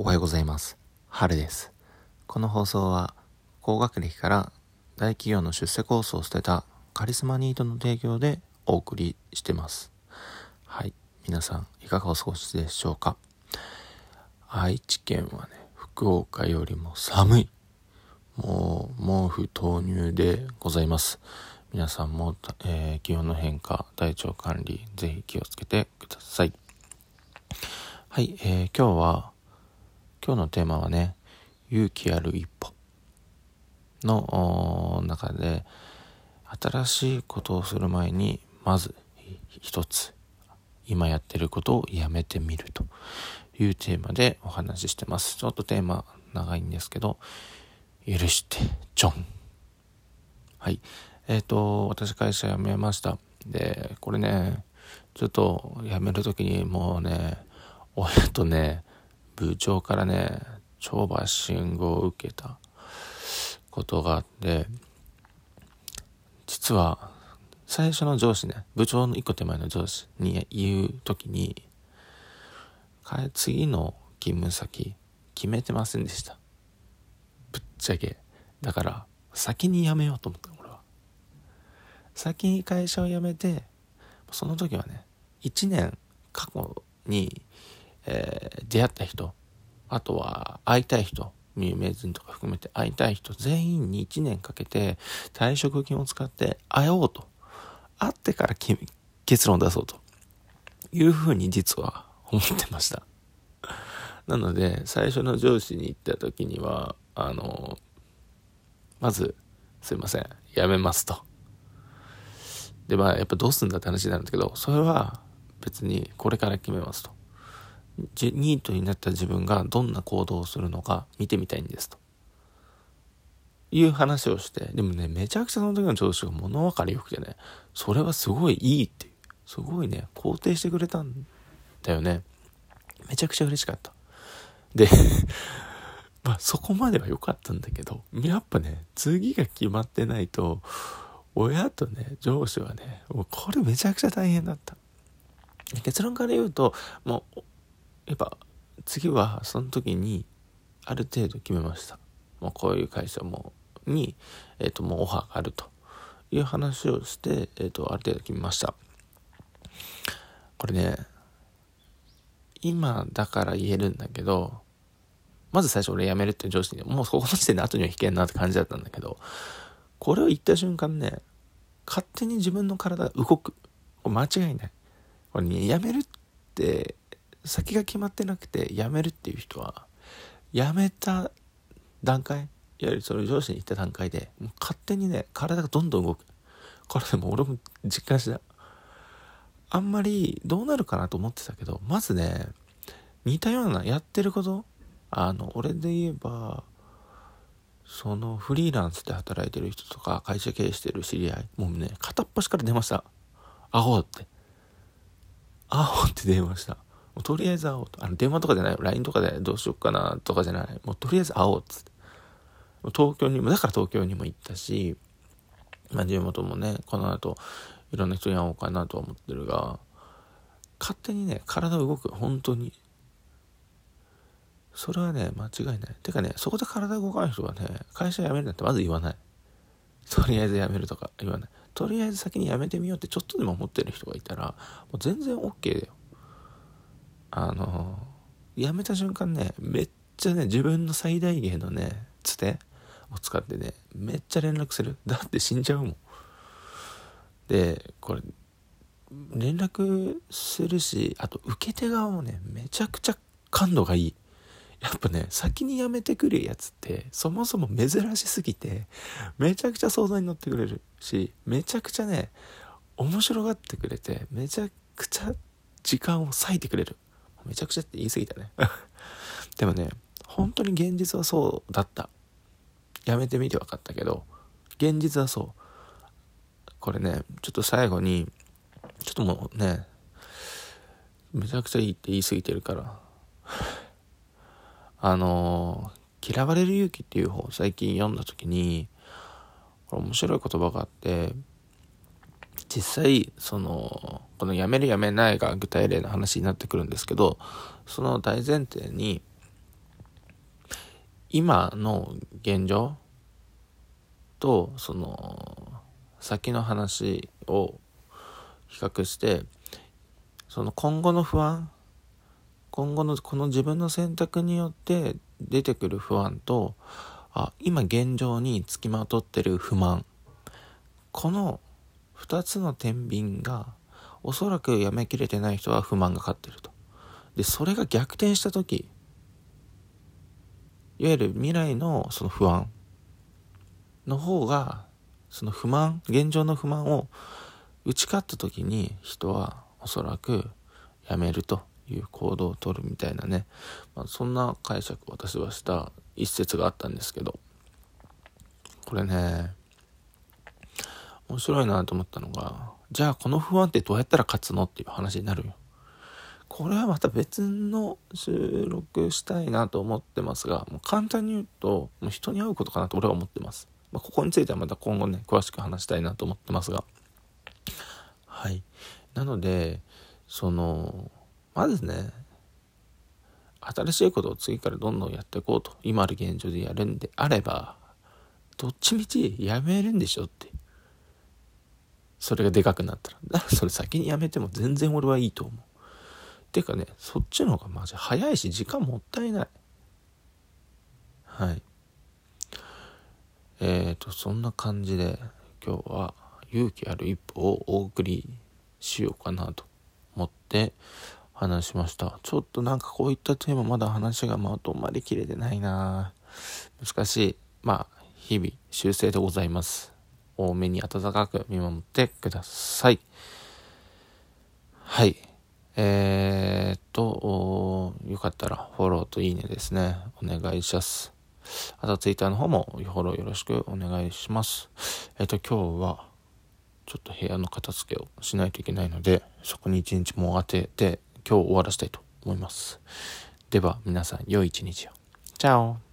おはようございます。春です。この放送は、高学歴から大企業の出世コースを捨てたカリスマニートの提供でお送りしてます。はい。皆さん、いかがお過ごしでしょうか？愛知県はね、福岡よりも寒い。もう、毛布投入でございます。皆さんも、えー気温の変化、体調管理、ぜひ気をつけてください。はい、えー今日は、今日のテーマはね、勇気ある一歩の中で、新しいことをする前に、まず一つ、今やってることをやめてみるというテーマでお話ししてます。ちょっとテーマ長いんですけど、許して、ジョン。はい。えっ、と、私会社辞めました。で、これね、ちょっと辞めるときにもうね、親とね、部長からね、超バッシングを受けたことがあって、実は、最初の上司ね、部長の一個手前の上司に言うときに、次の勤務先決めてませんでした。ぶっちゃけ。だから、先に辞めようと思った、俺は。先に会社を辞めて、その時はね、1年過去に、えー出会った人、あとは会いたい人、有名人とか含めて会いたい人全員に1年かけて退職金を使って会おうと。会ってから結論出そうというふうに実は思ってました。なので、最初の上司に行った時には、あの、まず、すいません、辞めますと。で、まあ、やっぱどうすんだって話になるんだけど、それは別にこれから決めますと。ニートになった自分がどんな行動をするのか見てみたいんですと。いう話をして、でもね、めちゃくちゃその時の上司が物分かりよくてね、それはすごいいいっていう、すごいね、肯定してくれたんだよね。めちゃくちゃ嬉しかった。で、まあそこまでは良かったんだけど、やっぱね、次が決まってないと、親とね、上司はね、もうこれめちゃくちゃ大変だった。結論から言うと、もう、やっぱ次はその時にある程度決めました。もうこういう会社も、に、えっ、と、もうオファーがあるという話をして、えっ、と、ある程度決めました。これね、今だから言えるんだけど、まず最初俺辞めるって上司に、もうここの時点で後には引けんなって感じだったんだけど、これを言った瞬間ね、勝手に自分の体が動く。間違いない。これね、辞めるって、先が決まってなくて辞めるっていう人は、辞めた段階、いわゆるその上司に行った段階で、勝手にね、体がどんどん動く。これでも俺も実感した。あんまりどうなるかなと思ってたけど、まずね、似たようなやってること、あの、俺で言えば、そのフリーランスで働いてる人とか会社経営してる知り合い、もうね、片っ端から出ました。会おうって。会おうって電話した。うとりあえず会おうと。あの、電話とかじゃないよ。LINE とかでどうしよっかなとかじゃない。もうとりあえず会おうっつって。東京にも、だから東京にも行ったし、まあ地元もね、この後、いろんな人に会おうかなと思ってるが、勝手にね、体動く。本当に。それはね、間違いない。てかね、そこで体動かない人はね、会社辞めるなんてまず言わない。とりあえず辞めるとか言わない。とりあえず先に辞めてみようってちょっとでも思ってる人がいたら、もう全然 OK だよ。あの、辞めた瞬間ね、めっちゃね、自分の最大限のね、つてを使ってね、めっちゃ連絡する。だって死んじゃうもん。で、これ、連絡するし、あと受け手側もね、めちゃくちゃ感度がいい。やっぱね、先に辞めてくるやつって、そもそも珍しすぎて、めちゃくちゃ相談に乗ってくれるし、めちゃくちゃね、面白がってくれて、めちゃくちゃ時間を割いてくれる。めちゃくちゃって言い過ぎたね。でもね、本当に現実はそうだった。辞めてみて分かったけど、現実はそう。これね、ちょっと最後に、ちょっともうね、めちゃくちゃいいって言い過ぎてるから、あのー嫌われる勇気っていう本を最近読んだ時に、これ面白い言葉があって、実際、その、この辞める辞めないが具体例の話になってくるんですけど、その大前提に、今の現状とその先の話を比較してその今後の不安今後のこの自分の選択によって出てくる不安とあ今現状につきまとってる不満。この2つの天秤がおそらくやめきれてない人は不満が勝ってると。でそれが逆転した時いわゆる未来のその不安の方がその不満現状の不満を打ち勝った時に人はおそらくやめるという行動をとるみたいなね、まあ、そんな解釈を私はした一節があったんですけど。これね面白いなと思ったのがじゃあこの不安ってどうやったら勝つのっていう話になるよ。これはまた別の収録したいなと思ってますがもう簡単に言うともう人に会うことかなと俺は思ってます、まあ、ここについてはまた今後ね詳しく話したいなと思ってますが。はい。なのでそのまずね新しいことを次からどんどんやっていこうと今ある現状でやるんであればどっちみちやめるんでしょって。それがでかくなったらだからそれ先にやめても全然俺はいいと思うてかねそっちの方がマジ早いし時間もったいないはいえーとそんな感じで今日は勇気ある一歩をお送りしようかなと思って話しました。ちょっとなんかこういったテーマまだ話がまとまりきれてないな難しい。まあ、日々修正でございます。多めに温かく見守ってください。はい。えー、っと、よかったらフォローといいねですね。お願いします。あとツイッターの方もフォローよろしくお願いします。えー、っと、今日はちょっと部屋の片付けをしないといけないので、そこに一日も当てて今日終わらせたいと思います。では皆さん良い一日を。チャオ